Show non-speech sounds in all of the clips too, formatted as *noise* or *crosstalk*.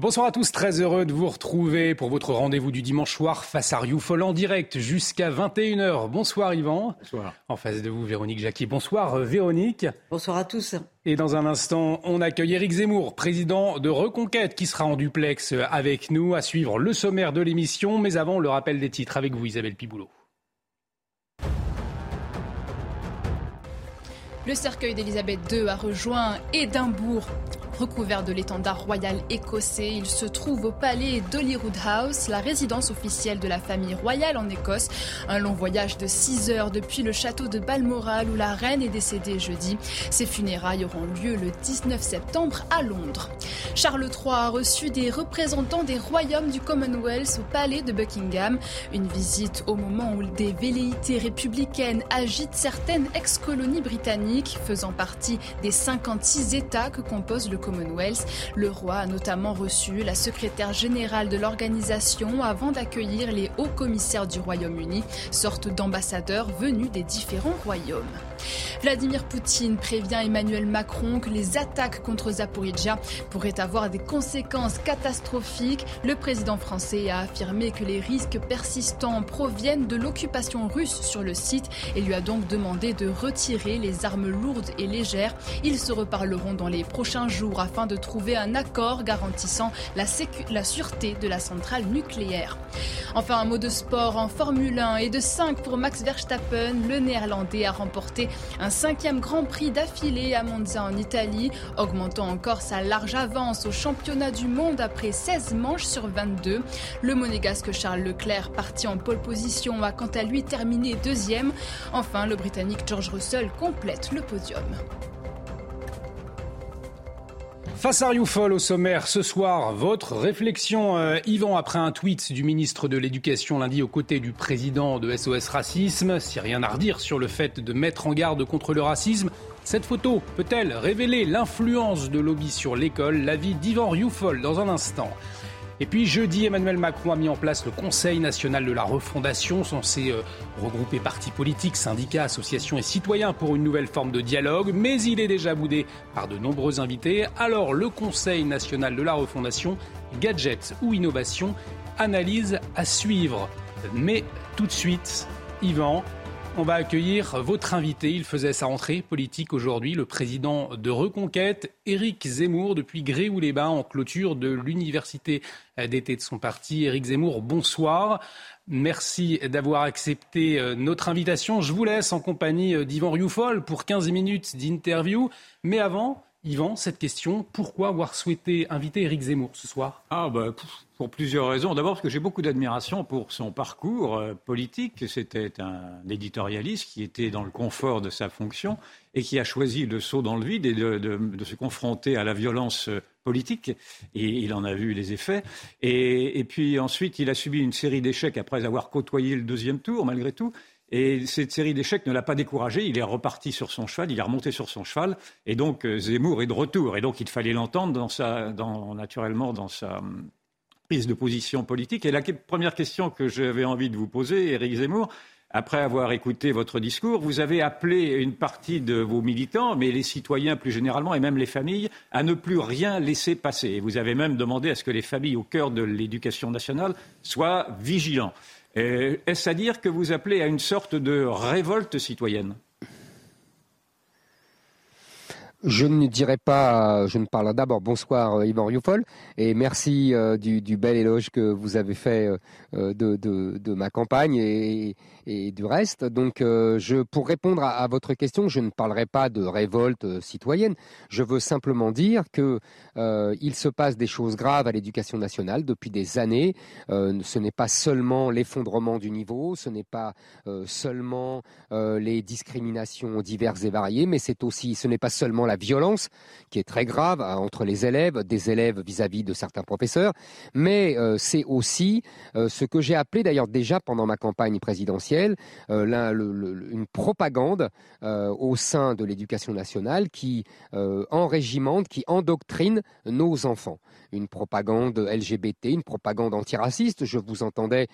Bonsoir à tous, très heureux de vous retrouver pour votre rendez-vous du dimanche soir face à Rioufol en direct jusqu'à 21h. Bonsoir Yvan. Bonsoir. En face de vous, Véronique Jacquier. Bonsoir euh, Véronique. Bonsoir à tous. Et dans un instant, on accueille Éric Zemmour, président de Reconquête, qui sera en duplex avec nous à suivre le sommaire de l'émission. Mais avant, le rappel des titres avec vous, Isabelle Piboulot. Le cercueil d'Élisabeth II a rejoint Édimbourg. Recouvert de l'étendard royal écossais, il se trouve au palais d'Holyrood House, la résidence officielle de la famille royale en Écosse. Un long voyage de 6 heures depuis le château de Balmoral où la reine est décédée jeudi. Ses funérailles auront lieu le 19 septembre à Londres. Charles III a reçu des représentants des royaumes du Commonwealth au palais de Buckingham. Une visite au moment où des velléités républicaines agitent certaines ex-colonies britanniques faisant partie des 56 États que compose le Commonwealth. Le roi a notamment reçu la secrétaire générale de l'organisation avant d'accueillir les hauts commissaires du Royaume-Uni, sorte d'ambassadeurs venus des différents royaumes. Vladimir Poutine prévient Emmanuel Macron que les attaques contre Zaporizhia pourraient avoir des conséquences catastrophiques. Le président français a affirmé que les risques persistants proviennent de l'occupation russe sur le site et lui a donc demandé de retirer les armes lourdes et légères. Ils se reparleront dans les prochains jours afin de trouver un accord garantissant la, la sûreté de la centrale nucléaire. Enfin, un mot de sport en Formule 1 et de 5 pour Max Verstappen. Le néerlandais a remporté un cinquième Grand Prix d'affilée à Monza en Italie, augmentant encore sa large avance au championnat du monde après 16 manches sur 22. Le monégasque Charles Leclerc, parti en pole position, a quant à lui terminé deuxième. Enfin, le Britannique George Russell complète le podium. Face à Rioufol au sommaire ce soir, votre réflexion, euh, Yvan, après un tweet du ministre de l'Éducation lundi aux côtés du président de SOS Racisme, si rien à redire sur le fait de mettre en garde contre le racisme, cette photo peut-elle révéler l'influence de lobby sur l'école? L'avis d'Yvan Rioufol dans un instant. Et puis jeudi, Emmanuel Macron a mis en place le Conseil national de la refondation, censé euh, regrouper partis politiques, syndicats, associations et citoyens pour une nouvelle forme de dialogue, mais il est déjà boudé par de nombreux invités. Alors le Conseil national de la refondation, gadgets ou innovation, analyse à suivre. Mais tout de suite, Yvan, on va accueillir votre invité. Il faisait sa rentrée politique aujourd'hui, le président de Reconquête, Éric Zemmour, depuis Gréoux-les-Bains, en clôture de l'université d'été de son parti. Éric Zemmour, bonsoir. Merci d'avoir accepté euh, notre invitation. Je vous laisse en compagnie euh, d'Yvan Rioufol pour 15 minutes d'interview. Mais avant, Yvan, cette question, pourquoi avoir souhaité inviter Éric Zemmour ce soir? Ah, bah, pour plusieurs raisons. D'abord parce que j'ai beaucoup d'admiration pour son parcours euh, politique. C'était un éditorialiste qui était dans le confort de sa fonction et qui a choisi le saut dans le vide et de, se confronter à la violence euh, politique. Et il en a vu les effets. Et, et puis ensuite, il a subi une série d'échecs après avoir côtoyé le deuxième tour, malgré tout. Et cette série d'échecs ne l'a pas découragé. Il est reparti sur son cheval, il est remonté sur son cheval. Et donc Zemmour est de retour. Et donc il fallait l'entendre dans sa, dans, naturellement dans sa prise de position politique. Et la première question que j'avais envie de vous poser, Éric Zemmour, après avoir écouté votre discours, vous avez appelé une partie de vos militants, mais les citoyens plus généralement et même les familles, à ne plus rien laisser passer. Et vous avez même demandé à ce que les familles au cœur de l'éducation nationale soient vigilants. Est-ce à dire que vous appelez à une sorte de révolte citoyenne? Je ne dirais pas, je ne parle d'abord bonsoir euh, Yvan Rioufol et merci euh, du, bel éloge que vous avez fait de, de, ma campagne et, du reste. Donc, euh, je, pour répondre à, votre question, je ne parlerai pas de révolte euh, citoyenne. Je veux simplement dire que euh, il se passe des choses graves à l'éducation nationale depuis des années. ce n'est pas seulement l'effondrement du niveau, ce n'est pas seulement les discriminations diverses et variées, mais c'est aussi, ce n'est pas seulement la violence qui est très grave hein, entre les élèves, des élèves vis-à-vis de certains professeurs, mais euh, c'est aussi euh, ce que j'ai appelé d'ailleurs déjà pendant ma campagne présidentielle une propagande au sein de l'éducation nationale qui enrégimente, qui endoctrine nos enfants. Une propagande LGBT, une propagande antiraciste. Je vous entendais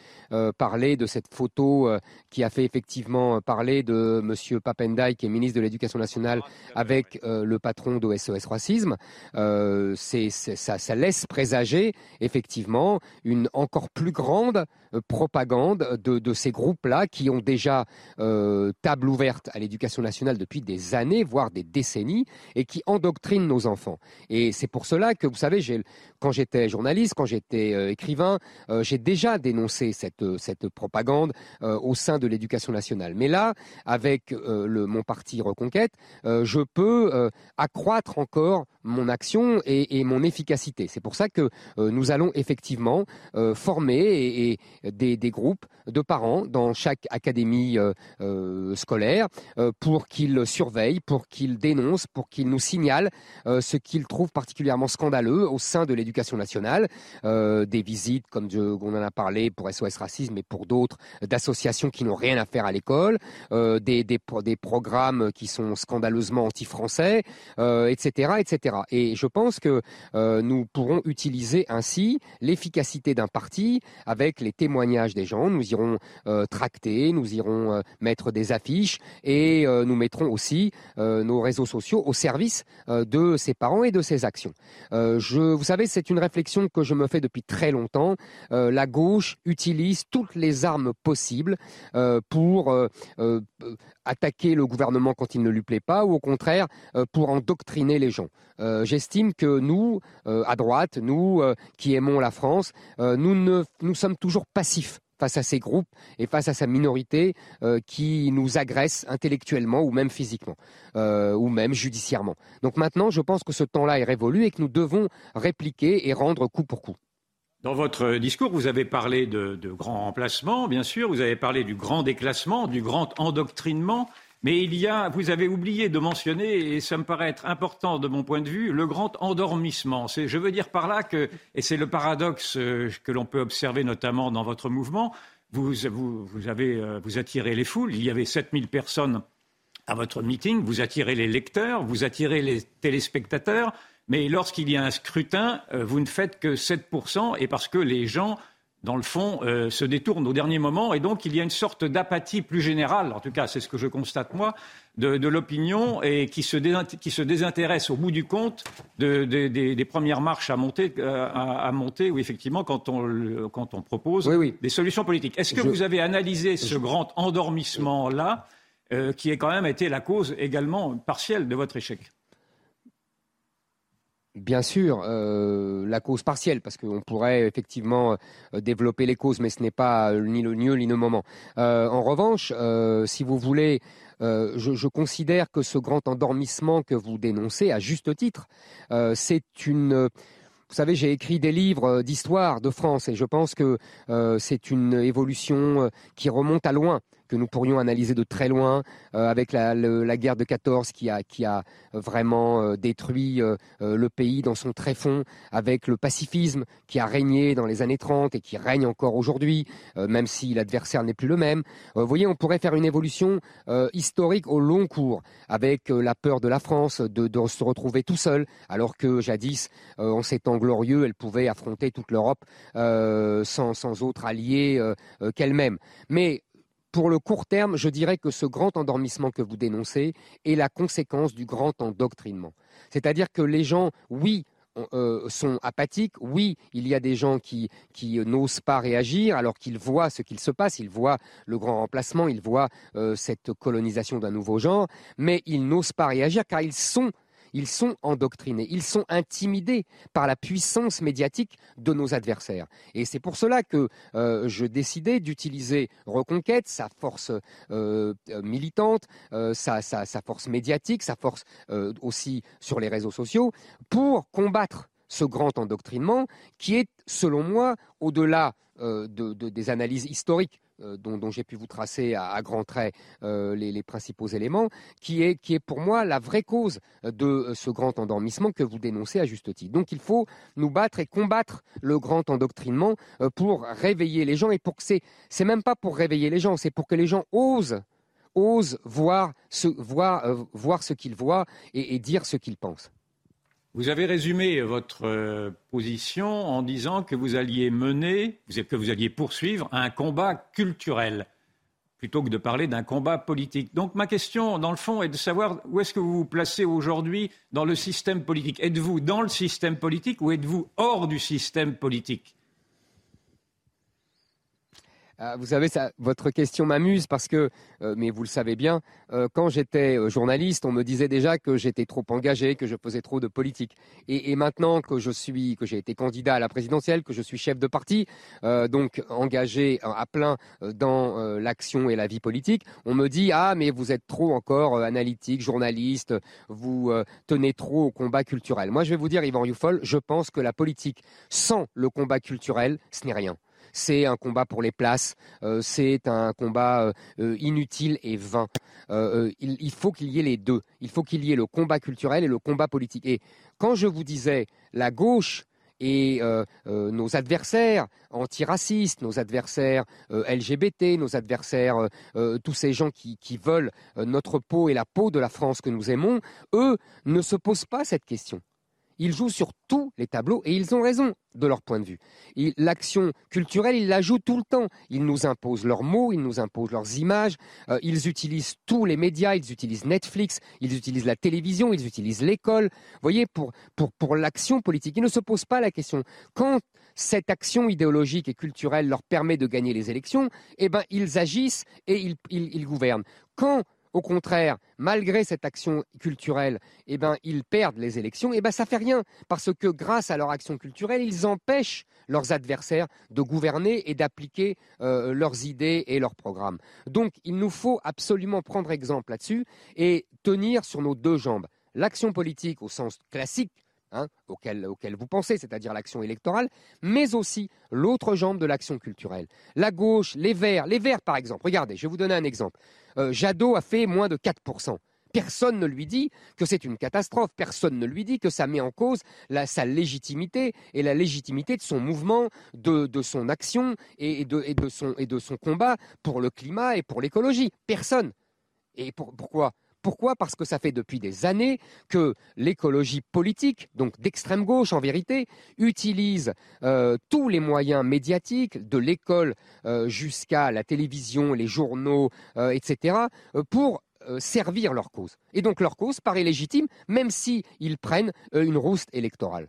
parler de cette photo qui a fait effectivement parler de M. Papendai, qui est ministre de l'Éducation nationale, avec euh, le patron de SOS Racisme. Euh, ça, laisse présager effectivement une encore plus grande euh, propagande de, ces groupes-là qui ont déjà table ouverte à l'éducation nationale depuis des années, voire des décennies, et qui endoctrinent nos enfants. Et c'est pour cela que, vous savez, quand j'étais journaliste, quand j'étais écrivain, j'ai déjà dénoncé cette, cette propagande au sein de l'éducation nationale. Mais là, avec mon parti Reconquête, je peux accroître encore mon action et, mon efficacité. C'est pour ça que euh, nous allons effectivement euh, former et, des, groupes de parents dans chaque académie euh, scolaire pour qu'ils surveillent, pour qu'ils dénoncent, pour qu'ils nous signalent ce qu'ils trouvent particulièrement scandaleux au sein de l'éducation nationale. des visites, comme on en a parlé pour SOS Racisme et pour d'autres, d'associations qui n'ont rien à faire à l'école, des, des, des programmes qui sont scandaleusement anti-français, etc., etc. Et je pense que euh, nous pourrons utiliser ainsi l'efficacité d'un parti avec les témoignages des gens. Nous irons euh, tracter, nous irons euh, mettre des affiches et nous mettrons aussi nos réseaux sociaux au service de ses parents et de ses actions. je, vous savez, c'est une réflexion que je me fais depuis très longtemps. la gauche utilise toutes les armes possibles pour attaquer le gouvernement quand il ne lui plaît pas ou au contraire pour endoctriner les gens. Euh, j'estime que nous, euh, à droite, nous euh, qui aimons la France, nous sommes toujours passifs face à ces groupes et face à sa minorité qui nous agresse intellectuellement ou même physiquement ou même judiciairement. Donc maintenant, je pense que ce temps-là est révolu et que nous devons répliquer et rendre coup pour coup. Dans votre discours, vous avez parlé de grands remplacements, bien sûr, vous avez parlé du grand déclassement, du grand endoctrinement. Mais il y a, vous avez oublié de mentionner, et ça me paraît être important de mon point de vue, le grand endormissement. Je veux dire par là que, et c'est le paradoxe euh, que l'on peut observer notamment dans votre mouvement, vous, vous, avez, euh, vous attirez les foules. Il y avait 7000 personnes à votre meeting. Vous attirez les lecteurs, vous attirez les téléspectateurs. Mais lorsqu'il y a un scrutin, euh, vous ne faites que 7%, et parce que les gens dans le fond, euh, se détournent au dernier moment. Et donc, il y a une sorte d'apathie plus générale, en tout cas, c'est ce que je constate moi, de, l'opinion et qui se, désintéresse au bout du compte des premières marches à monter, euh, à, monter où effectivement, quand on, quand on propose des solutions politiques. Est-ce que vous avez analysé ce grand endormissement-là, euh, qui a quand même été la cause également partielle de votre échec? Bien sûr, euh, la cause partielle, parce qu'on pourrait effectivement euh, développer les causes, mais ce n'est pas ni le lieu ni le moment. Euh, en revanche, si vous voulez, je, considère que ce grand endormissement que vous dénoncez, à juste titre, c'est une... Vous savez, j'ai écrit des livres d'histoire de France et je pense que c'est une évolution qui remonte à loin que nous pourrions analyser de très loin, euh, avec la, guerre de 14 qui a, qui a vraiment euh, détruit euh, le pays dans son tréfonds, avec le pacifisme qui a régné dans les années 30 et qui règne encore aujourd'hui, même si l'adversaire n'est plus le même. vous voyez, on pourrait faire une évolution historique au long cours, avec la peur de la France de, de, se retrouver tout seul, alors que jadis, en ces temps glorieux, elle pouvait affronter toute l'Europe sans, sans autre allié qu'elle-même. Mais pour le court terme, je dirais que ce grand endormissement que vous dénoncez est la conséquence du grand endoctrinement. C'est-à-dire que les gens, oui, euh, sont apathiques. Oui, il y a des gens qui, n'osent pas réagir alors qu'ils voient ce qu'il se passe, ils voient le grand remplacement, ils voient euh, cette colonisation d'un nouveau genre, mais ils n'osent pas réagir car ils sont ils sont endoctrinés, ils sont intimidés par la puissance médiatique de nos adversaires. Et c'est pour cela que euh, je décidais d'utiliser Reconquête, sa force euh, militante, euh, sa, force médiatique, sa force aussi sur les réseaux sociaux, pour combattre ce grand endoctrinement qui est, selon moi, au-delà des analyses historiques dont, j'ai pu vous tracer à, grands traits les, principaux éléments, qui est, pour moi la vraie cause de ce grand endormissement que vous dénoncez à juste titre. Donc il faut nous battre et combattre le grand endoctrinement pour réveiller les gens et pour que c'est, c'est même pas pour réveiller les gens, c'est pour que les gens osent voir ce qu'ils voient et dire ce qu'ils pensent. Vous avez résumé votre euh, position en disant que vous alliez mener, que vous alliez poursuivre un combat culturel plutôt que de parler d'un combat politique. Donc ma question, dans le fond, est de savoir où est-ce que vous vous placez aujourd'hui dans le système politique. Êtes-vous dans le système politique ou êtes-vous hors du système politique? Vous savez, votre question m'amuse parce que, euh, mais vous le savez bien, euh, quand j'étais euh, journaliste, on me disait déjà que j'étais trop engagé, que je faisais trop de politique. Et, maintenant que je suis, que j'ai été candidat à la présidentielle, que je suis chef de parti, donc engagé à plein dans l'action et la vie politique, on me dit ah mais vous êtes trop encore analytique, journaliste, vous tenez trop au combat culturel. Moi, je vais vous dire, Yvan Youfol, je pense que la politique sans le combat culturel, ce n'est rien c'est un combat pour les places, euh, c'est un combat euh, euh, inutile et vain. Il, faut qu'il y ait les deux. Il faut qu'il y ait le combat culturel et le combat politique. Et quand je vous disais la gauche et nos adversaires antiracistes, nos adversaires LGBT, nos adversaires, tous ces gens qui, qui veulent notre peau et la peau de la France que nous aimons, eux ne se posent pas cette question. Ils jouent sur tous les tableaux et ils ont raison de leur point de vue. L'action culturelle, ils la jouent tout le temps. Ils nous imposent leurs mots, ils nous imposent leurs images, euh, ils utilisent tous les médias, ils utilisent Netflix, ils utilisent la télévision, ils utilisent l'école. Vous voyez, pour, l'action politique, ils ne se posent pas la question. Quand cette action idéologique et culturelle leur permet de gagner les élections, eh ben, ils agissent et ils, ils gouvernent. Quand au contraire, malgré cette action culturelle, eh ben, ils perdent les élections, eh ben, ça fait rien, parce que grâce à leur action culturelle, ils empêchent leurs adversaires de gouverner et d'appliquer euh, leurs idées et leurs programmes. Donc, il nous faut absolument prendre exemple là-dessus et tenir sur nos deux jambes. L'action politique au sens classique Hein, auquel, vous pensez, c'est-à-dire l'action électorale, mais aussi l'autre jambe de l'action culturelle. La gauche, les Verts, les Verts par exemple, regardez, je vais vous donner un exemple. Euh, Jadot a fait moins de 4%. Personne ne lui dit que c'est une catastrophe, personne ne lui dit que ça met en cause sa légitimité et la légitimité de son mouvement, de, son action et, de, son, et de son combat pour le climat et pour l'écologie. Personne. Et pourquoi? Pourquoi? Parce que ça fait depuis des années que l'écologie politique, donc d'extrême gauche en vérité, utilise euh, tous les moyens médiatiques, de l'école euh, jusqu'à la télévision, les journaux, euh, etc., pour servir leur cause. Et donc leur cause paraît légitime, même s'ils prennent une rouste électorale.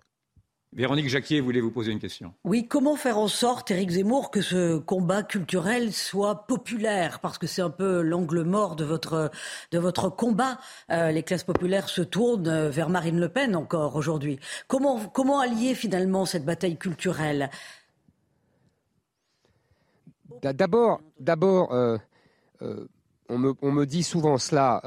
Véronique Jacquier voulez vous poser une question. Oui, comment faire en sorte, Éric Zemmour, que ce combat culturel soit populaire? Parce que c'est un peu l'angle mort de votre, de votre combat. Euh, les classes populaires se tournent vers Marine Le Pen encore aujourd'hui. Comment, comment allier finalement cette bataille culturelle? D'abord, d'abord euh, euh, on, me, on, me, dit souvent cela.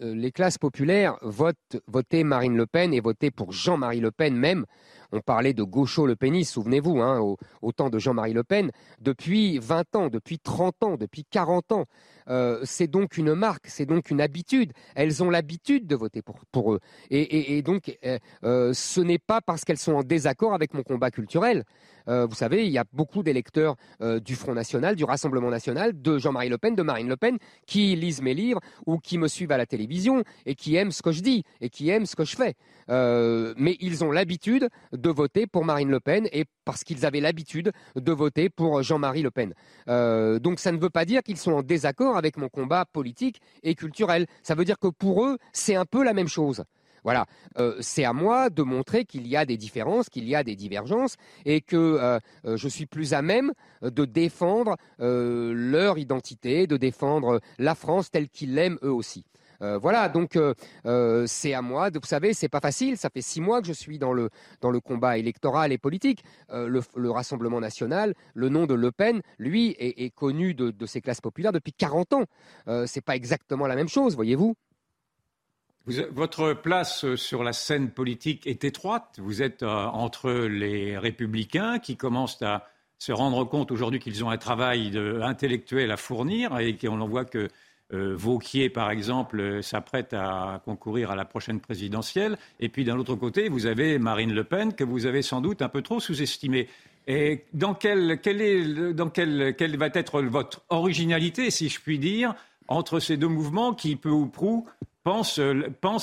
les classes populaires votent, votaient Marine Le Pen et votaient pour Jean-Marie Le Pen même on parlait de gaucho le pénis, souvenez-vous, hein, au, temps de Jean-Marie Le Pen, depuis 20 ans, depuis 30 ans, depuis 40 ans. Euh, c'est donc une marque, c'est donc une habitude. Elles ont l'habitude de voter pour, eux. Et, donc, euh, euh, ce n'est pas parce qu'elles sont en désaccord avec mon combat culturel. Vous savez, il y a beaucoup d'électeurs du Front National, du Rassemblement National, de Jean-Marie Le Pen, de Marine Le Pen, qui lisent mes livres ou qui me suivent à la télévision et qui aiment ce que je dis et qui aiment ce que je fais. mais ils ont l'habitude de voter pour Marine Le Pen et parce qu'ils avaient l'habitude de voter pour Jean-Marie Le Pen. donc ça ne veut pas dire qu'ils sont en désaccord avec mon combat politique et culturel. Ça veut dire que pour eux, c'est un peu la même chose. Voilà, euh, c'est à moi de montrer qu'il y a des différences, qu'il y a des divergences, et que euh, euh, je suis plus à même de défendre leur identité, de défendre la France telle qu'ils l'aiment eux aussi. Voilà, donc c'est à moi. vous savez, c'est pas facile. Ça fait six mois que je suis dans le dans le combat électoral et politique. Le, Rassemblement national, le nom de Le Pen, lui, est, connu de, de, ces classes populaires depuis 40 ans. c'est pas exactement la même chose, voyez-vous. Votre place sur la scène politique est étroite. Vous êtes entre les républicains qui commencent à se rendre compte aujourd'hui qu'ils ont un travail intellectuel à fournir et qu'on voit que euh, Vauquier, par exemple, euh, s'apprête à concourir à la prochaine présidentielle. Et puis, d'un autre côté, vous avez Marine Le Pen, que vous avez sans doute un peu trop sous-estimée. Et dans quelle, va être votre originalité, si je puis dire, entre ces deux mouvements qui, peu ou prou, pensent,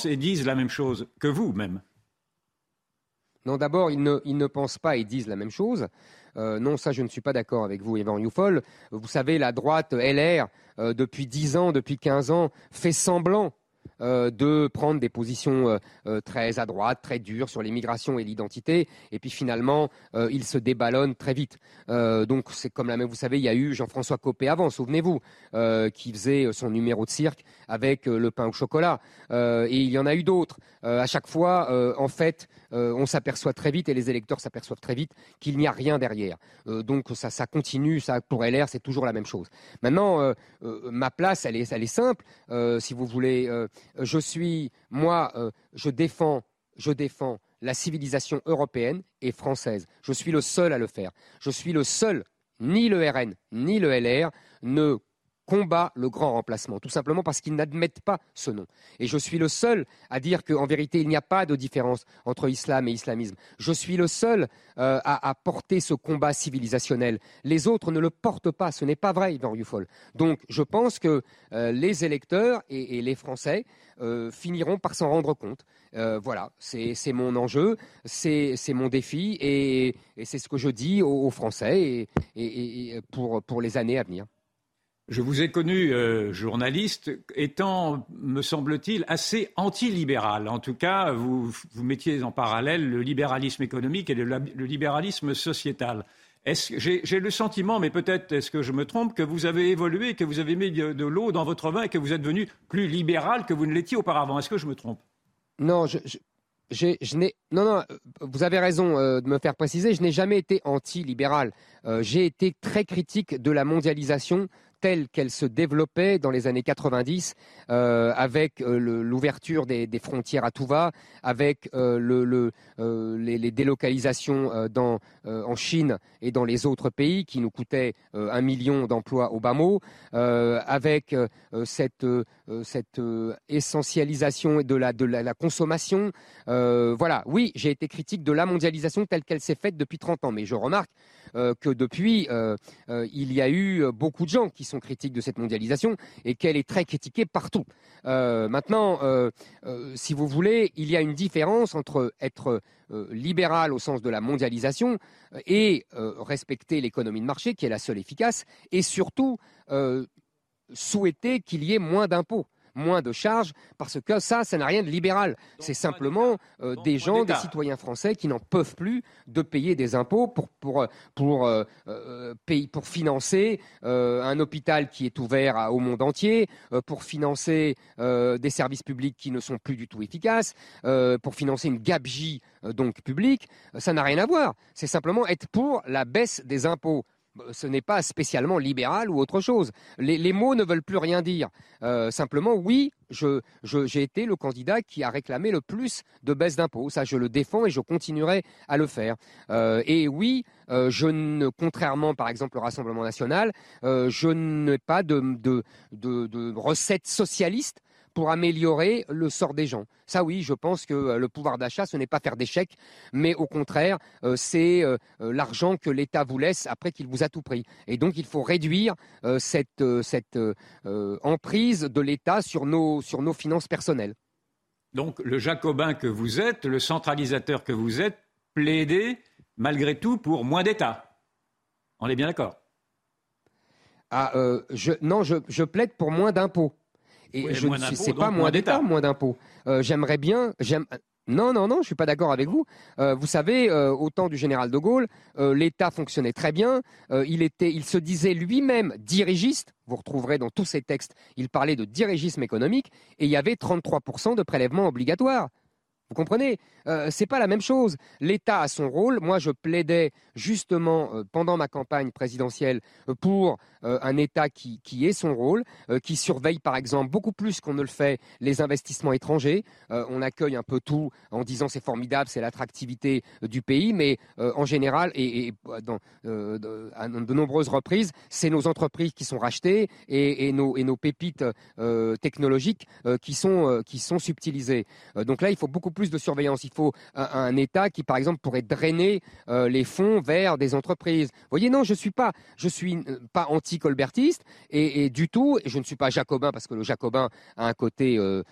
et disent la même chose que vous, même Non, d'abord, ils ne pensent pas et disent la même chose. Euh, non, ça, je ne suis pas d'accord avec vous, Yvan Youfol. Vous savez, la droite LR, euh, depuis 10 ans, depuis 15 ans, fait semblant euh, de prendre des positions euh, euh, très à droite, très dures sur l'immigration et l'identité, et puis finalement, il se déballonne très vite. donc c'est comme la même, vous savez, il y a eu Jean-François Copé avant, souvenez-vous, qui faisait son numéro de cirque avec le pain au chocolat, et il y en a eu d'autres. à chaque fois, en fait, on s'aperçoit très vite, et les électeurs s'aperçoivent très vite, qu'il n'y a rien derrière. donc ça, ça continue, ça pour LR, c'est toujours la même chose. Maintenant, ma place, elle est, elle est simple. si vous voulez, je suis, moi, euh, je défends, je défends la civilisation européenne et française. Je suis le seul à le faire. Je suis le seul, ni le RN, ni le LR ne combat le grand remplacement, tout simplement parce qu'ils n'admettent pas ce nom. Et je suis le seul à dire qu'en vérité, il n'y a pas de différence entre islam et islamisme. Je suis le seul euh, à, porter ce combat civilisationnel. Les autres ne le portent pas, ce n'est pas vrai, Yvan Rufol. Donc je pense que euh, les électeurs et, les Français euh, finiront par s'en rendre compte. voilà, c'est mon enjeu, c'est mon défi et, c'est ce que je dis aux, Français et, pour les années à venir. Je vous ai connu euh, journaliste étant, me semble-t-il, assez anti-libéral. En tout cas, vous, mettiez en parallèle le libéralisme économique et le, libéralisme sociétal. J'ai le sentiment, mais peut-être est-ce que je me trompe, que vous avez évolué, que vous avez mis de, l'eau dans votre vin et que vous êtes devenu plus libéral que vous ne l'étiez auparavant. Est-ce que je me trompe? Non, je, non, non, vous avez raison euh, de me faire préciser, je n'ai jamais été anti-libéral. Euh, j'ai été très critique de la mondialisation telle qu'elle se développait dans les années 90, euh, avec euh, l'ouverture des, frontières à tout va, avec euh, le, les, délocalisations dans, en Chine et dans les autres pays qui nous coûtaient un million d'emplois au bas mot, avec cette, cette essentialisation de la, de la, consommation. voilà, oui, j'ai été critique de la mondialisation telle qu'elle s'est faite depuis 30 ans, mais je remarque que depuis, il y a eu beaucoup de gens qui sont critiques de cette mondialisation et qu'elle est très critiquée partout. Euh, maintenant, euh, euh, si vous voulez, il y a une différence entre être libéral au sens de la mondialisation et respecter l'économie de marché, qui est la seule efficace, et surtout souhaiter qu'il y ait moins d'impôts moins de charges, parce que ça, ça n'a rien de libéral. C'est simplement euh, des gens, des citoyens français qui n'en peuvent plus de payer des impôts pour, pour, pour, euh, euh, pour financer un hôpital qui est ouvert au monde entier, pour financer des services publics qui ne sont plus du tout efficaces, pour financer une gabegie donc publique. Ça n'a rien à voir. C'est simplement être pour la baisse des impôts. Bah, ce n'est pas spécialement libéral ou autre chose. Les, mots ne veulent plus rien dire. Euh, simplement, oui, j'ai été le candidat qui a réclamé le plus de baisse d'impôts. Ça, je le défends et je continuerai à le faire. Euh, et oui, euh, je ne, contrairement par exemple au Rassemblement national, je n'ai pas de, de, de, de recettes socialistes pour améliorer le sort des gens. Ça oui, je pense que euh, le pouvoir d'achat, ce n'est pas faire des chèques, mais au contraire, euh, c'est euh, l'argent que l'État vous laisse après qu'il vous a tout pris. Et donc il faut réduire cette, cette emprise de l'État sur nos, sur nos finances personnelles. Donc le jacobin que vous êtes, le centralisateur que vous êtes, plaidez malgré tout pour moins d'État. On est bien d'accord? Ah, Non, je, je plaide pour moins d'impôts. Et je ne sais pas moins d'État, moins d'impôts. Euh, j'aimerais bien, j'aime. Non, non, non, je suis pas d'accord avec vous. Euh, vous savez, euh, au temps du général de Gaulle, l'État fonctionnait très bien. il était, il se disait lui-même dirigiste. Vous retrouverez dans tous ses textes, il parlait de dirigisme économique et il y avait 33% de prélèvements obligatoires. Vous comprenez? Euh, C'est pas la même chose. L'État a son rôle. Moi, je plaidais justement euh, pendant ma campagne présidentielle euh, pour un État qui, qui ait son rôle, qui surveille par exemple beaucoup plus qu'on ne le fait les investissements étrangers. on accueille un peu tout en disant c'est formidable, c'est l'attractivité du pays, mais en général et, dans, à de nombreuses reprises, c'est nos entreprises qui sont rachetées et, nos, et nos, pépites technologiques qui sont qui sont subtilisées. donc là, il faut beaucoup plus de surveillance. Il faut un, État qui, par exemple, pourrait drainer euh, les fonds vers des entreprises. Vous voyez, non, je suis pas, je suis euh, pas anti-colbertiste et, du tout. je ne suis pas jacobin parce que le jacobin a un côté euh,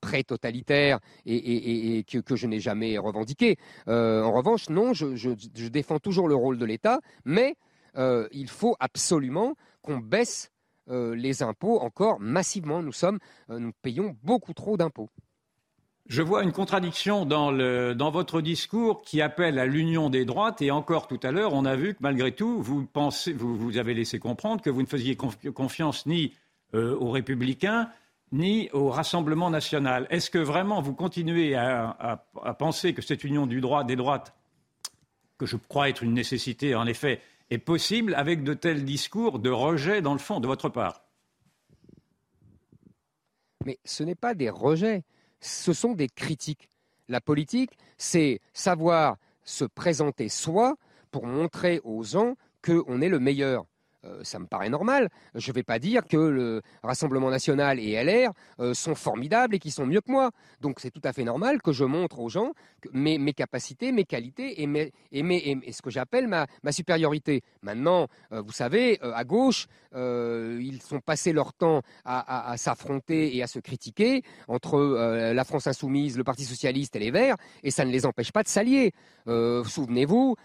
pré-totalitaire et, que, je n'ai jamais revendiqué. en revanche, non, je, défends toujours le rôle de l'État, mais il faut absolument qu'on baisse les impôts encore massivement. Nous sommes, nous payons beaucoup trop d'impôts. Je vois une contradiction dans, votre discours qui appelle à l'union des droites. Et encore tout à l'heure, on a vu que malgré tout, vous, avez laissé comprendre que vous ne faisiez confiance ni euh, aux républicains ni au Rassemblement national. Est-ce que vraiment vous continuez à, penser que cette union du droit des droites, que je crois être une nécessité en effet, est possible avec de tels discours de rejet dans le fond de votre part? Mais ce n'est pas des rejets ce sont des critiques. La politique, c'est savoir se présenter soi pour montrer aux gens qu'on est le meilleur. Euh, ça me paraît normal. Je ne vais pas dire que le Rassemblement national et LR euh, sont formidables et qu'ils sont mieux que moi. Donc c'est tout à fait normal que je montre aux gens mes, capacités, mes qualités et, et, ce que j'appelle ma, supériorité. Maintenant, euh, vous savez, à gauche, ils sont passés leur temps à, s'affronter et à se critiquer entre la France insoumise, le Parti socialiste et les Verts, et ça ne les empêche pas de s'allier. Souvenez-vous,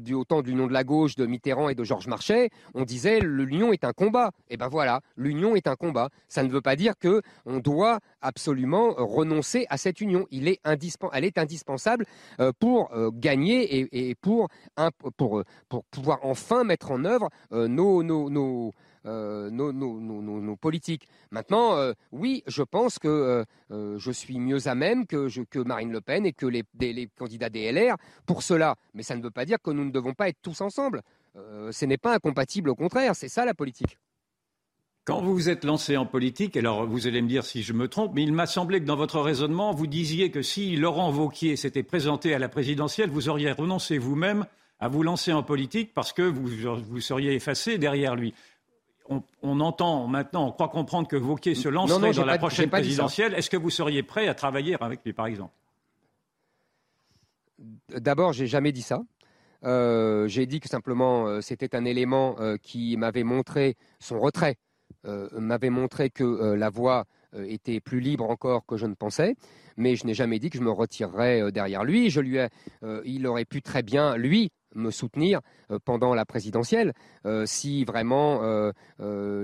du, au temps de l'Union de la gauche de Mitterrand et de Georges Marchais, on disait l'union est un combat. Et ben voilà, l'union est un combat. Ça ne veut pas dire que on doit absolument renoncer à cette union. Il est elle est indispensable euh, pour euh, gagner et, pour, euh, pour pouvoir enfin mettre en œuvre nos, politiques. Maintenant, oui, je pense que je suis mieux à même que, que Marine Le Pen et que les, les, candidats des LR pour cela. Mais ça ne veut pas dire que nous ne devons pas être tous ensemble. Euh, ce n'est pas incompatible, au contraire, c'est ça la politique. Quand vous vous êtes lancé en politique, alors vous allez me dire si je me trompe, mais il m'a semblé que dans votre raisonnement, vous disiez que si Laurent Vauquier s'était présenté à la présidentielle, vous auriez renoncé vous-même à vous lancer en politique parce que vous, vous seriez effacé derrière lui. On, entend maintenant, on croit comprendre que Vauquier se lancerait dans la prochaine présidentielle. Est-ce que vous seriez prêt à travailler avec lui, par exemple? D'abord, j'ai jamais dit ça. Euh, j'ai dit que simplement euh, c'était un élément euh, qui m'avait montré son retrait, m'avait montré que la voie était plus libre encore que je ne pensais, mais je n'ai jamais dit que je me retirerais derrière lui. Je lui il aurait pu très bien, lui, me soutenir euh, pendant la présidentielle euh, si vraiment euh,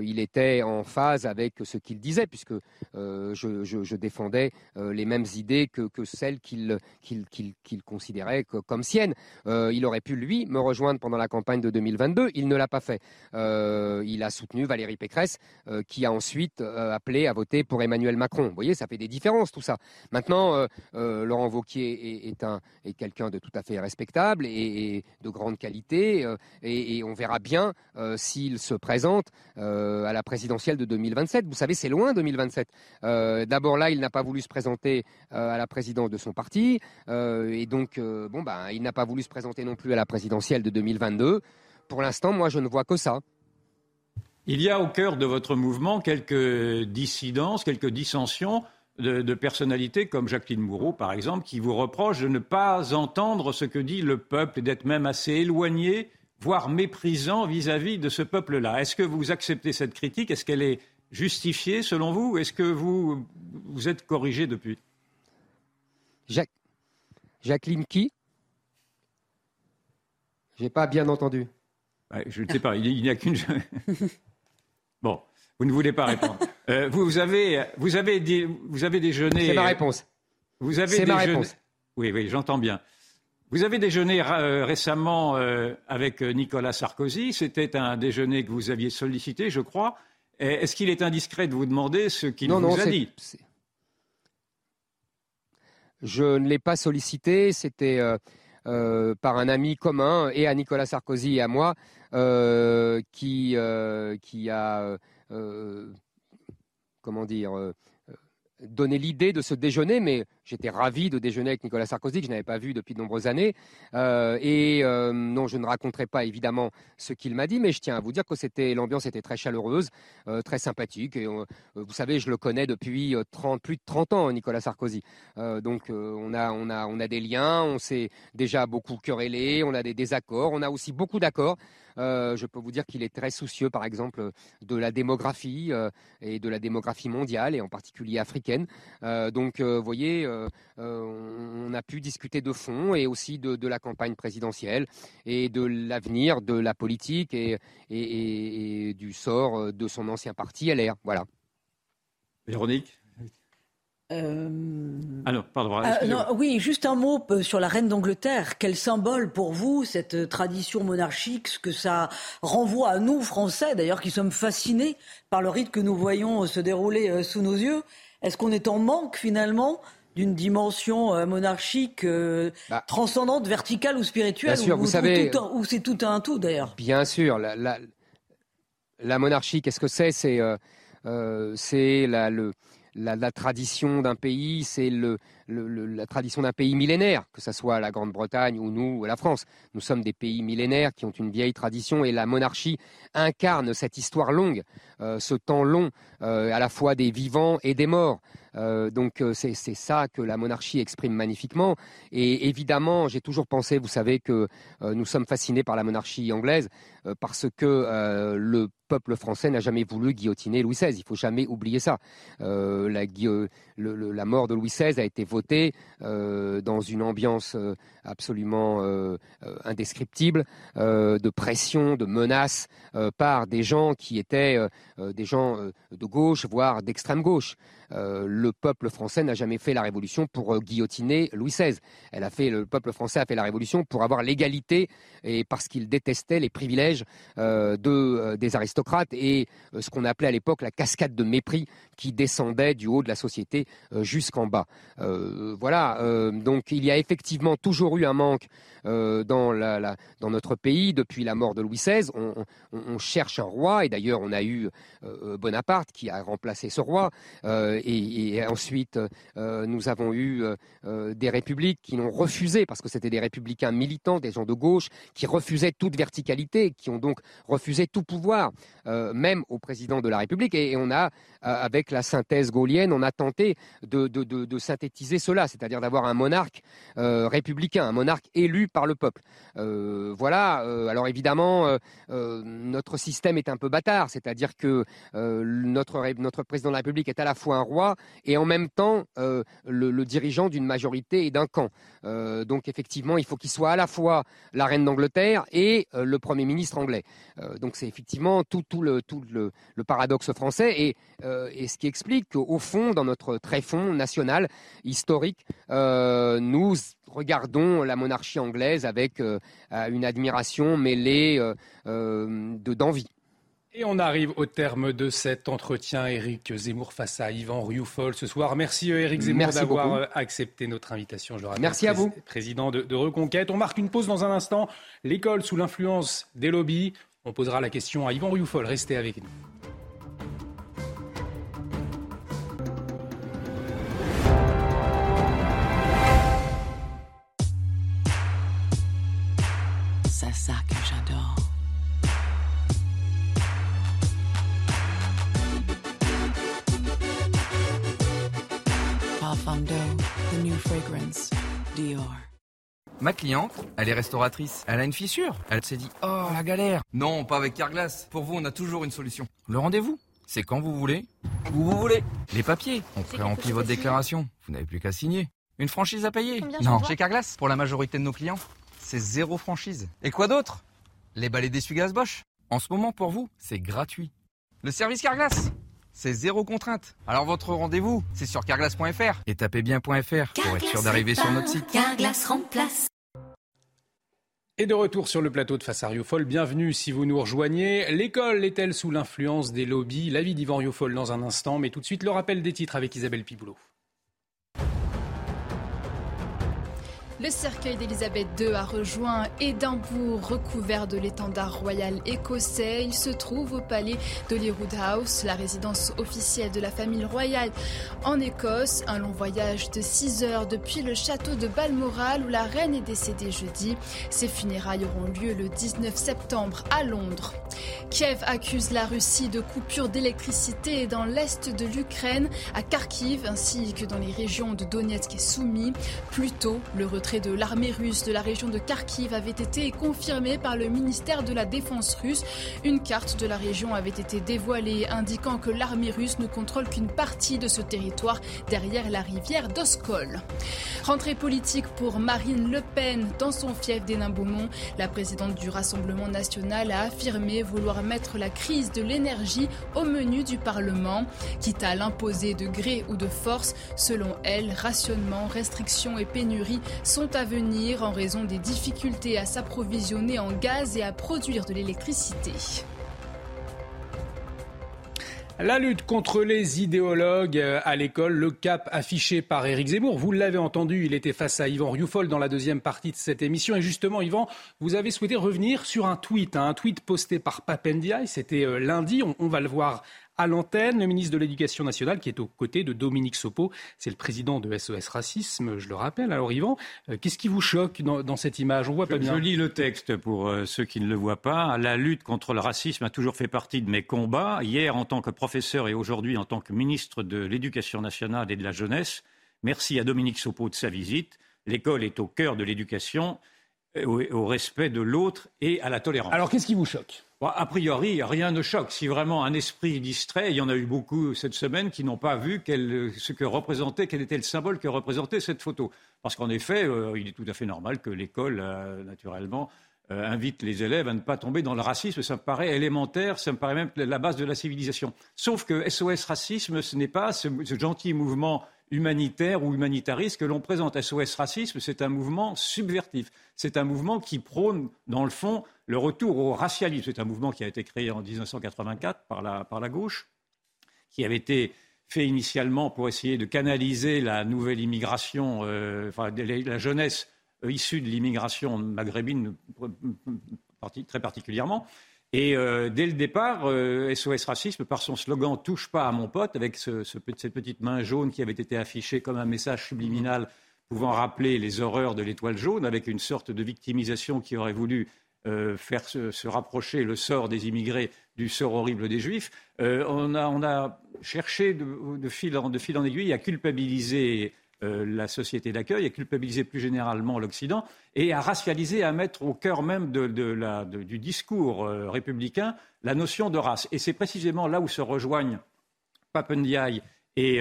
il était en phase avec ce qu'il disait, puisque je, défendais les mêmes idées que, celles qu'il considérait comme siennes. il aurait pu, lui, me rejoindre pendant la campagne de 2022. Il ne l'a pas fait. il a soutenu Valérie Pécresse, qui a ensuite appelé à voter pour Emmanuel Macron. Vous voyez, ça fait des différences, tout ça. Maintenant, Laurent Vauquier est, est quelqu'un de tout à fait respectable et de grande qualité euh, et, on verra bien euh, s'il se présente euh, à la présidentielle de 2027. Vous savez, c'est loin 2027. D'abord là, il n'a pas voulu se présenter à la présidence de son parti et donc bon bah il n'a pas voulu se présenter non plus à la présidentielle de 2022. Pour l'instant, moi, je ne vois que ça. Il y a au cœur de votre mouvement quelques dissidences, quelques dissensions de, personnalités comme Jacqueline Moureau, par exemple, qui vous reproche de ne pas entendre ce que dit le peuple et d'être même assez éloigné, voire méprisant vis-à-vis de ce peuple-là. Est-ce que vous acceptez cette critique? Est-ce qu'elle est justifiée selon vous? Est-ce que vous vous êtes corrigé depuis? Jacqueline qui? J'ai pas bien entendu. je ne sais pas, il n'y a qu'une. *laughs* bon. Vous ne voulez pas répondre. Euh, vous, avez, vous, avez vous avez déjeuné. C'est ma réponse. Vous avez C'est ma réponse. Oui, oui, j'entends bien. Vous avez déjeuné euh, récemment euh, avec Nicolas Sarkozy. C'était un déjeuner que vous aviez sollicité, je crois. Est-ce qu'il est indiscret de vous demander ce qu'il vous a dit? je ne l'ai pas sollicité. C'était par un ami commun et à Nicolas Sarkozy et à moi qui, qui a comment dire donné l'idée de ce déjeuner, mais j'étais ravi de déjeuner avec Nicolas Sarkozy, que je n'avais pas vu depuis de nombreuses années. Euh, et euh, non, je ne raconterai pas évidemment ce qu'il m'a dit, mais je tiens à vous dire que c'était l'ambiance était très chaleureuse, euh, très sympathique. Et vous savez, je le connais depuis 30, plus de 30 ans, Nicolas Sarkozy. donc on a, on a, on a des liens, on s'est déjà beaucoup querellé, on a des désaccords, on a aussi beaucoup d'accords. Euh, je peux vous dire qu'il est très soucieux, par exemple, de la démographie euh, et de la démographie mondiale et en particulier africaine. Euh, donc, vous voyez, on a pu discuter de fond et aussi de, la campagne présidentielle et de l'avenir de la politique et, et, du sort de son ancien parti LR. Voilà. Véronique? Euh... Alors, pardon. Euh, oui, juste un mot euh, sur la reine d'Angleterre. Quel symbole pour vous cette euh, tradition monarchique, ce que ça renvoie à nous, Français, d'ailleurs, qui sommes fascinés par le rite que nous voyons se dérouler sous nos yeux? Est-ce qu'on est en manque finalement d'une dimension monarchique bah. transcendante, verticale ou spirituelle? Bien sûr, ou, vous savez, ou c'est tout un tout d'ailleurs? Bien sûr, la, la, la monarchie, qu'est-ce que c'est? C'est c'est le la, tradition d'un pays, c'est le, la tradition d'un pays millénaire, que ce soit la Grande-Bretagne ou nous, ou la France. Nous sommes des pays millénaires qui ont une vieille tradition et la monarchie incarne cette histoire longue, euh, ce temps long, euh, à la fois des vivants et des morts. Euh, donc c'est ça que la monarchie exprime magnifiquement. Et évidemment, j'ai toujours pensé, vous savez, que nous sommes fascinés par la monarchie anglaise parce que le peuple français n'a jamais voulu guillotiner Louis XVI. Il faut jamais oublier ça. la, mort de Louis XVI a été votée dans une ambiance absolument indescriptible, de pression, de menaces par des gens qui étaient des gens de gauche, voire d'extrême gauche. Le peuple français n'a jamais fait la révolution pour guillotiner Louis XVI. Elle a fait, le peuple français a fait la révolution pour avoir l'égalité et parce qu'il détestait les privilèges de, des aristocrates et ce qu'on appelait à l'époque la cascade de mépris qui descendait du haut de la société jusqu'en bas. voilà, donc il y a effectivement toujours eu un manque dans notre pays depuis la mort de Louis XVI. On, cherche un roi et d'ailleurs on a eu Bonaparte qui a remplacé ce roi et, ensuite nous avons eu des républiques qui l'ont refusé parce que c'était des républicains militants, des gens de gauche qui refusaient toute verticalité, qui ont donc refusé tout pouvoir, même au président de la République. Et, on a, avec la synthèse gaulienne, on a tenté de, synthétiser cela, c'est-à-dire d'avoir un monarque républicain, un monarque élu par le peuple. Euh, voilà. Euh, alors évidemment, euh, notre système est un peu bâtard, c'est-à-dire que notre notre président de la République est à la fois un roi et en même temps le, dirigeant d'une majorité et d'un camp. donc effectivement, il faut qu'il soit à la fois la reine d'Angleterre et le premier ministre anglais. donc c'est effectivement tout, tout, le, tout le, paradoxe français et, et ce qui explique qu'au fond, dans notre tréfonds national historique, nous regardons la monarchie anglaise avec euh, une admiration mêlée euh, euh, de d'envie. Et on arrive au terme de cet entretien. Éric Zemmour face à Yvan Rioufol ce soir. Merci Éric Zemmour d'avoir accepté notre invitation. Je Merci à vous. Président de, de, Reconquête. On marque une pause dans un instant. L'école sous l'influence des lobbies. On posera la question à Yvan Rioufol. Restez avec nous. Ma cliente, elle est restauratrice. Elle a une fissure. Elle s'est dit Oh, la galère Non, pas avec Carglass. Pour vous, on a toujours une solution. Le rendez-vous C'est quand vous voulez Où vous voulez Les papiers. On pré-remplit votre déclaration. Vous n'avez plus qu'à signer. Une franchise à payer Non. Chez Carglass, pour la majorité de nos clients, c'est zéro franchise. Et quoi d'autre? Les balais d'essuie-gaz Bosch. En ce moment, pour vous, c'est gratuit. Le service Carglass c'est zéro contrainte. Alors votre rendez-vous, c'est sur carglass.fr. Et tapez bien.fr pour être sûr d'arriver sur notre site. Carglass remplace. Et de retour sur le plateau de Face à Rioufol, bienvenue si vous nous rejoignez. L'école est-elle sous l'influence des lobbies? L'avis d'Yvan Rioufol dans un instant, mais tout de suite le rappel des titres avec Isabelle Piboulot. Le cercueil d'Elisabeth II a rejoint Édimbourg, recouvert de l'étendard royal écossais. Il se trouve au palais d'Holyrood House, la résidence officielle de la famille royale en Écosse. Un long voyage de 6 heures depuis le château de Balmoral où la reine est décédée jeudi. Ses funérailles auront lieu le 19 septembre à Londres. Kiev accuse la Russie de coupure d'électricité dans l'est de l'Ukraine, à Kharkiv ainsi que dans les régions de Donetsk et Soumy. Plus de l'armée russe de la région de Kharkiv avait été confirmé par le ministère de la Défense russe. Une carte de la région avait été dévoilée indiquant que l'armée russe ne contrôle qu'une partie de ce territoire derrière la rivière d'Oskol. Rentrée politique pour Marine Le Pen dans son fief d'Hénin-Beaumont. La présidente du Rassemblement national a affirmé vouloir mettre la crise de l'énergie au menu du Parlement, quitte à l'imposer de gré ou de force. Selon elle, rationnement, restrictions et pénuries sont à venir en raison des difficultés à s'approvisionner en gaz et à produire de l'électricité. La lutte contre les idéologues euh, à l'école, le cap affiché par Éric Zemmour. Vous l'avez entendu, il était face à Yvan Rioufol dans la deuxième partie de cette émission. Et justement, Yvan, vous avez souhaité revenir sur un tweet, hein, un tweet posté par Papendiaï. C'était euh, lundi. on, va le voir à l'antenne, le ministre de l'Éducation nationale qui est aux côtés de Dominique Sopo. C'est le président de SOS Racisme, je le rappelle. Alors Yvan, euh, qu'est-ce qui vous choque dans, cette image? On voit pas bien. Je lis le texte pour euh, ceux qui ne le voient pas. La lutte contre le racisme a toujours fait partie de mes combats. Hier, en tant que professeur et aujourd'hui en tant que ministre de l'Éducation nationale et de la jeunesse, merci à Dominique Sopo de sa visite. L'école est au cœur de l'éducation, euh, au respect de l'autre et à la tolérance. Alors qu'est-ce qui vous choque? A priori, rien ne choque. Si vraiment un esprit distrait, il y en a eu beaucoup cette semaine qui n'ont pas vu ce que représentait, quel était le symbole que représentait cette photo. Parce qu'en effet, euh, il est tout à fait normal que l'école, euh, naturellement, euh, invite les élèves à ne pas tomber dans le racisme. Ça me paraît élémentaire, ça me paraît même la base de la civilisation. Sauf que SOS Racisme, ce n'est pas ce gentil mouvement humanitaire ou humanitariste que l'on présente. SOS Racisme, c'est un mouvement subvertif. C'est un mouvement qui prône, dans le fond, le retour au racialisme. C'est un mouvement qui a été créé en 1984 par la, par la gauche, qui avait été fait initialement pour essayer de canaliser la nouvelle immigration, euh, enfin, la jeunesse euh, issue de l'immigration maghrébine très particulièrement. Et euh, dès le départ, SOS Racisme, par son slogan Touche pas à mon pote, avec cette petite main jaune qui avait été affichée comme un message subliminal pouvant rappeler les horreurs de l'étoile jaune, avec une sorte de victimisation qui aurait voulu euh, faire se, rapprocher le sort des immigrés du sort horrible des juifs. Euh, on, a, cherché de, fil en, aiguille à culpabiliser euh, la société d'accueil, à culpabiliser plus généralement l'Occident et à racialiser, à mettre au cœur même du discours républicain la notion de race. Et c'est précisément là où se rejoignent Papendiaï et,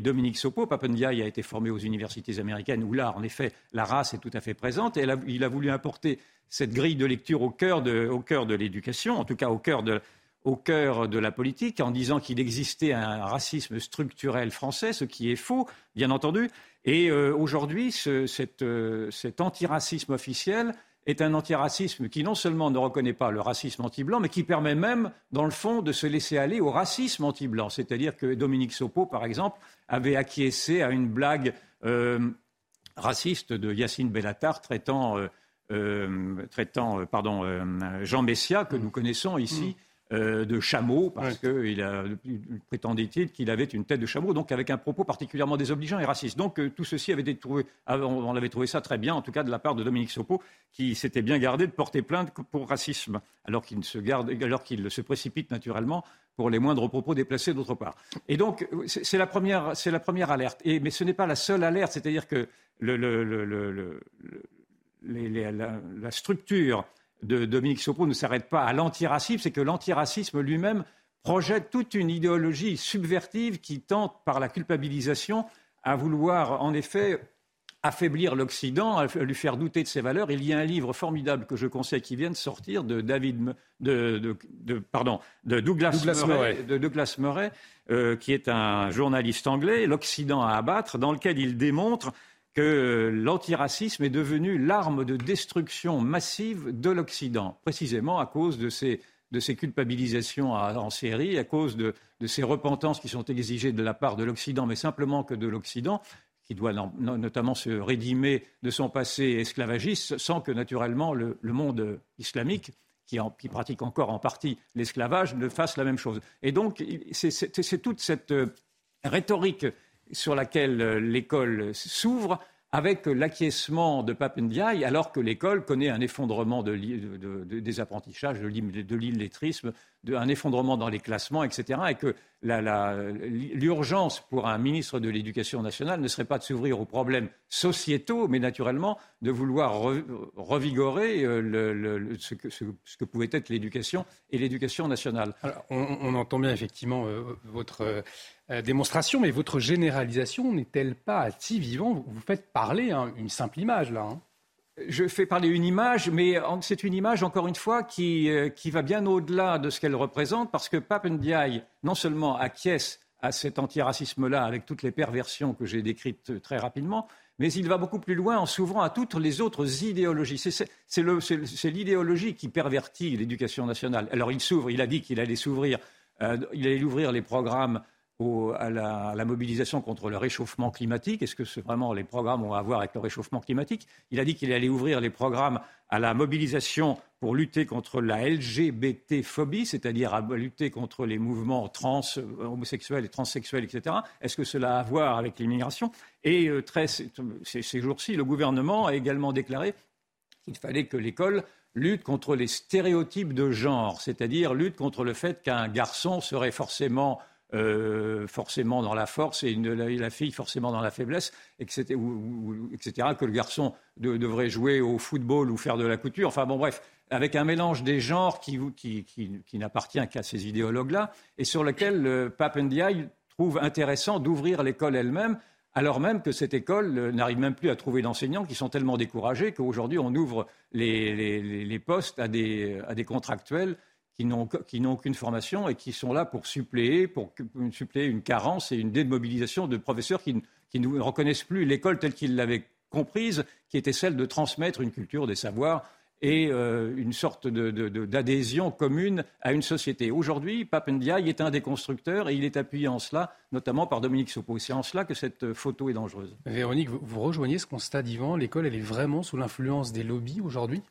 Dominique Sopo. Papendiaï a été formé aux universités américaines où là, en effet, la race est tout à fait présente. Et il a voulu importer cette grille de lecture au cœur de, l'éducation, en tout cas au cœur de, la politique, en disant qu'il existait un racisme structurel français, ce qui est faux, bien entendu. Et euh, aujourd'hui, cet, euh, cet antiracisme officiel est un antiracisme qui non seulement ne reconnaît pas le racisme anti-blanc, mais qui permet même, dans le fond, de se laisser aller au racisme anti-blanc. C'est-à-dire que Dominique Sopo, par exemple, avait acquiescé à une blague euh, raciste de Yacine Bellatar traitant traitant pardon, Jean Messia, que nous connaissons ici. De chameau, parce qu'il a prétendait-il qu'il avait une tête de chameau, donc avec un propos particulièrement désobligeant et raciste. Donc tout ceci avait été trouvé, on avait trouvé ça très bien, en tout cas de la part de Dominique Sopo, qui s'était bien gardé de porter plainte pour racisme, alors qu'il se garde, alors qu'il se précipite naturellement pour les moindres propos déplacés d'autre part. Et donc c'est la première, c'est la première alerte. Et, mais ce n'est pas la seule alerte, c'est-à-dire que le, le, le, la, structure de Dominique Sopo ne s'arrête pas à l'antiracisme, c'est que l'antiracisme lui-même projette toute une idéologie subvertive qui tente, par la culpabilisation, à vouloir en effet affaiblir l'Occident, à lui faire douter de ses valeurs. Il y a un livre formidable que je conseille qui vient de sortir de, David, de, pardon, de Douglas, Murray, De Douglas Murray euh, qui est un journaliste anglais, L'Occident à abattre, dans lequel il démontre que l'antiracisme est devenu l'arme de destruction massive de l'Occident, précisément à cause de ces, culpabilisations en série, à cause de, ces repentances qui sont exigées de la part de l'Occident, mais simplement que de l'Occident, qui doit notamment se rédimer de son passé esclavagiste, sans que naturellement le, monde islamique, qui, pratique encore en partie l'esclavage, ne fasse la même chose. Et donc, c'est toute cette euh, rhétorique sur laquelle euh, l'école s'ouvre avec l'acquiescement de Papendiaï, alors que l'école connaît un effondrement des apprentissages, de l'illettrisme, un effondrement dans les classements, etc., l'urgence pour un ministre de l'Éducation nationale ne serait pas de s'ouvrir aux problèmes sociétaux, mais naturellement de vouloir revigorer euh, ce, que, pouvait être l'éducation et l'éducation nationale. on, entend bien effectivement euh, votre euh, démonstration, mais votre généralisation n'est-elle pas à si vivant Vous faites parler hein, une simple image là. Hein. Je fais parler une image, mais c'est une image, encore une fois, qui, euh, va bien au-delà de ce qu'elle représente, parce que Papendiaï, non seulement acquiesce à cet antiracisme-là, avec toutes les perversions que j'ai décrites très rapidement, mais il va beaucoup plus loin en s'ouvrant à toutes les autres idéologies. C'est l'idéologie qui pervertit l'éducation nationale. Alors il s'ouvre, il a dit qu'il allait s'ouvrir, euh, il allait ouvrir les programmes à, la, mobilisation contre le réchauffement climatique. Est-ce que vraiment les programmes ont à voir avec le réchauffement climatique? Il a dit qu'il allait ouvrir les programmes à la mobilisation pour lutter contre la LGBT-phobie, c'est-à-dire à lutter contre les mouvements trans, homosexuels et transsexuels, etc. Est-ce que cela a à voir avec l'immigration? Et euh, ces jours-ci, le gouvernement a également déclaré qu'il fallait que l'école lutte contre les stéréotypes de genre, c'est-à-dire lutte contre le fait qu'un garçon serait forcément euh, forcément dans la force et, la, fille forcément dans la faiblesse, etc. que le garçon devrait jouer au football ou faire de la couture. Enfin bon, bref, avec un mélange des genres qui, n'appartient qu'à ces idéologues-là et sur lequel euh, Papendiaï trouve intéressant d'ouvrir l'école elle-même alors même que cette école euh, n'arrive même plus à trouver d'enseignants qui sont tellement découragés qu'aujourd'hui on ouvre les, postes à des contractuels qui n'ont aucune formation et qui sont là pour suppléer, pour suppléer une carence et une démobilisation de professeurs qui, ne reconnaissent plus l'école telle qu'ils l'avaient comprise, qui était celle de transmettre une culture des savoirs et euh, une sorte d'adhésion commune à une société. Aujourd'hui, Papendiaï est un des constructeurs et il est appuyé en cela, notamment par Dominique Sopo. C'est en cela que cette photo est dangereuse. Véronique, vous, vous rejoignez ce constat d'Yvan L'école, elle est vraiment sous l'influence des lobbies aujourd'hui?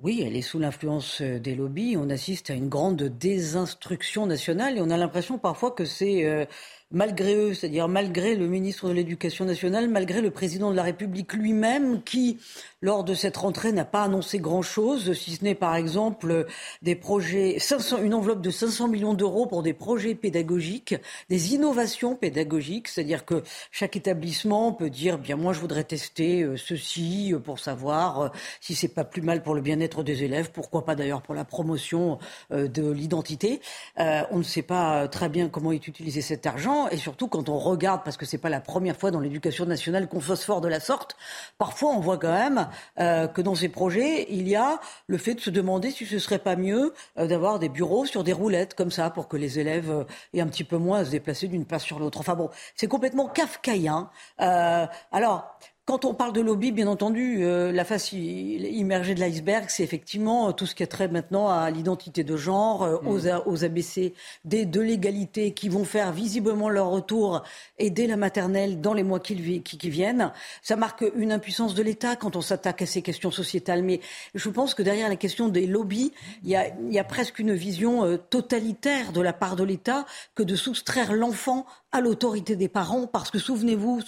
Oui, elle est sous l'influence euh, des lobbies. On assiste à une grande désinstruction nationale et on a l'impression parfois que c'est euh, malgré eux, c'est-à-dire malgré le ministre de l'Éducation nationale, malgré le président de la République lui-même, qui, lors de cette rentrée, n'a pas annoncé grand-chose, si ce n'est par exemple des projets, 500, une enveloppe de 500 millions d'euros pour des projets pédagogiques, des innovations pédagogiques, c'est-à-dire que chaque établissement peut dire, bien moi je voudrais tester euh, ceci euh, pour savoir euh, si c'est pas plus mal pour le bien-être des élèves, pourquoi pas d'ailleurs pour la promotion de l'identité. on ne sait pas très bien comment est utilisé cet argent et surtout quand on regarde, parce que c'est pas la première fois dans l'éducation nationale qu'on phosphore de la sorte, parfois on voit quand même euh, que dans ces projets, il y a le fait de se demander si ce serait pas mieux euh, d'avoir des bureaux sur des roulettes comme ça pour que les élèves euh, aient un petit peu moins à se déplacer d'une place sur l'autre. Enfin bon, c'est complètement kafkaïen. alors, quand on parle de lobby, bien entendu, euh, la face immergée de l'iceberg, c'est effectivement euh, tout ce qui a trait maintenant à l'identité de genre, euh, mm. aux, ABC des, de l'égalité qui vont faire visiblement leur retour et dès la maternelle dans les mois qui, qui, viennent. Ça marque une impuissance de l'État quand on s'attaque à ces questions sociétales. Mais je pense que derrière la question des lobbies, il y a, il y a presque une vision totalitaire de la part de l'État que de soustraire l'enfant à l'autorité des parents, parce que souvenez-vous,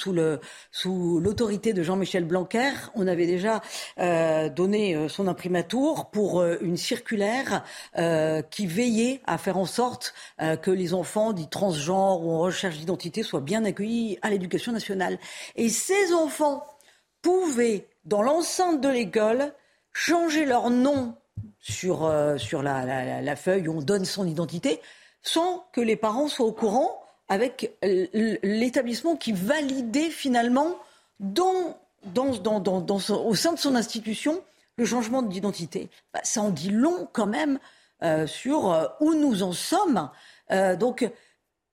sous l'autorité de Jean-Michel Blanquer, on avait déjà euh, donné euh, son imprimatur pour euh, une circulaire qui veillait à faire en sorte que les enfants dits transgenres ou en recherche d'identité soient bien accueillis à l'éducation nationale. Et ces enfants pouvaient, dans l'enceinte de l'école, changer leur nom sur, la feuille où on donne son identité sans que les parents soient au courant avec l'établissement qui validait finalement au sein de son institution le changement d'identité. Bah, ça en dit long quand même euh, sur euh, où nous en sommes. Euh, donc,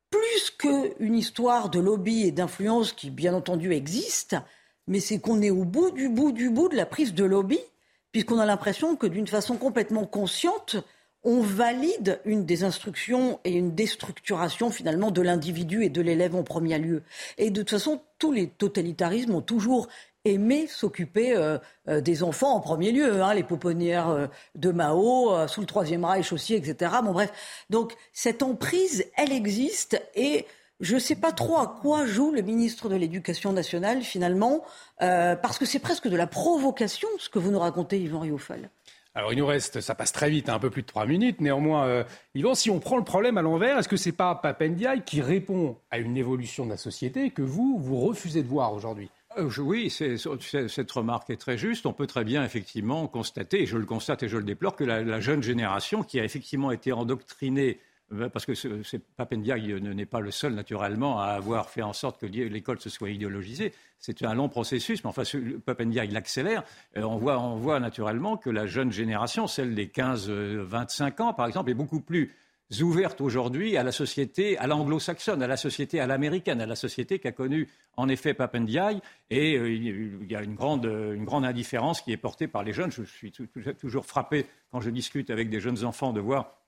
plus qu'une histoire de lobby et d'influence qui, bien entendu, existe, mais c'est qu'on est au bout du bout du bout de la prise de lobby, puisqu'on a l'impression que d'une façon complètement consciente, on valide une désinstruction et une déstructuration finalement de l'individu et de l'élève en premier lieu. Et de toute façon, tous les totalitarismes ont toujours aimé s'occuper euh, euh, des enfants en premier lieu, hein, les pouponnières euh, de Mao, sous le Troisième Reich aussi, etc. Bon bref, donc cette emprise, elle existe et je ne sais pas trop à quoi joue le ministre de l'Éducation nationale finalement, parce que c'est presque de la provocation ce que vous nous racontez, Yvan Rioufal. Alors il nous reste, ça passe très vite, hein, un peu plus de trois minutes. Néanmoins, euh, si on prend le problème à l'envers, est-ce que c'est pas Papendiaï qui répond à une évolution de la société que vous, vous refusez de voir aujourd'hui? Euh, oui, cette remarque est très juste. On peut très bien effectivement constater, et je le constate et je le déplore, que la jeune génération qui a effectivement été endoctrinée parce que Papendiaï n'est pas le seul, naturellement, à avoir fait en sorte que l'école se soit idéologisée. C'est un long processus, mais enfin, Papendiaï l'accélère. Euh, on voit, on voit naturellement que la jeune génération, celle des 15-25 ans, par exemple, est beaucoup plus ouverte aujourd'hui à la société, à l'anglo-saxonne, à la société à l'américaine, à la société qu'a connue en effet Papendiaï. Et euh, il y a une grande, une grande indifférence qui est portée par les jeunes. Je suis toujours frappé quand je discute avec des jeunes enfants de voir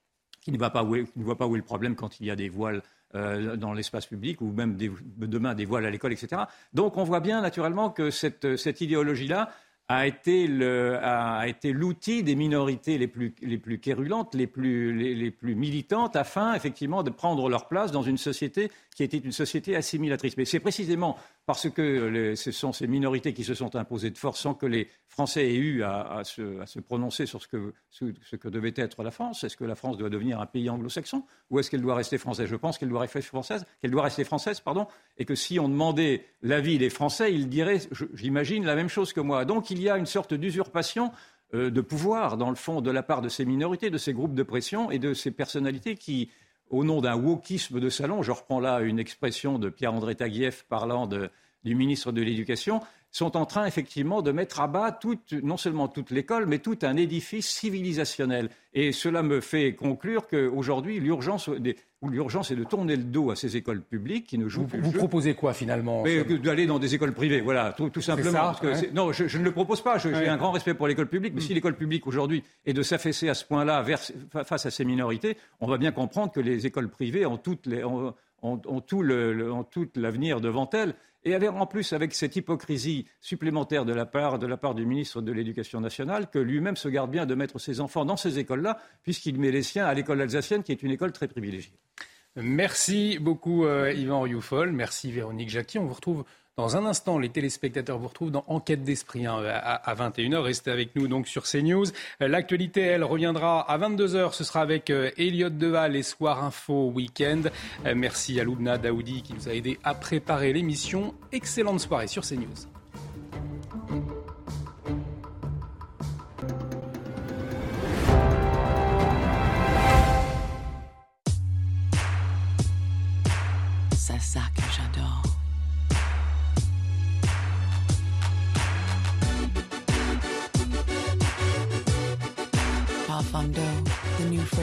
qui ne, voit pas où est, le problème quand il y a des voiles euh, dans l'espace public ou même demain des voiles à l'école, etc. Donc on voit bien naturellement que cette, idéologie-là a été, l'outil des minorités les plus, les les, plus, militantes, afin effectivement de prendre leur place dans une société qui était une société assimilatrice. Mais c'est précisément parce que ce sont ces minorités qui se sont imposées de force sans que les Français aient eu à, se, prononcer sur ce que, devait être la France. Est-ce que la France doit devenir un pays anglo-saxon ou est-ce qu'elle doit rester française? Je pense qu'elle doit rester française, doit rester française, pardon, et que si on demandait l'avis des Français, ils diraient, j'imagine, la même chose que moi. Donc il y a une sorte d'usurpation euh, de pouvoir, dans le fond, de la part de ces minorités, de ces groupes de pression et de ces personnalités qui, au nom d'un wokisme de salon, je reprends là une expression de Pierre-André Taguieff parlant du ministre de l'Éducation, sont en train effectivement de mettre à bas non seulement toute l'école, mais tout un édifice civilisationnel. Et cela me fait conclure qu'aujourd'hui, l'urgence, est de tourner le dos à ces écoles publiques qui ne jouent vous, plus. Vous proposez quoi finalement D'aller dans des écoles privées, voilà, tout, simplement. non, je, ne le propose pas. J'ai un grand respect pour l'école publique, mais si mm. l'école publique aujourd'hui est de s'affaisser à ce point-là face à ces minorités, on va bien comprendre que les écoles privées ont, toutes les, ont, ont, tout l'avenir devant elles. Et en plus, avec cette hypocrisie supplémentaire de la part, de la part du ministre de l'Éducation nationale, que lui-même se garde bien de mettre ses enfants dans ces écoles-là, puisqu'il met les siens à l'école alsacienne, qui est une école très privilégiée. Merci beaucoup, euh, Yvan Rioufol. Merci, Véronique Jacqui. On vous retrouve dans un instant, les téléspectateurs vous retrouvent dans Enquête d'esprit hein, à, 21h. Restez avec nous donc sur CNews. Euh, l'actualité, elle, reviendra à 22h. Ce sera avec euh, Elliot Deval et Soir Info Week-end. Euh, merci à Loubna Daoudi qui nous a aidé à préparer l'émission. Excellente soirée sur CNews.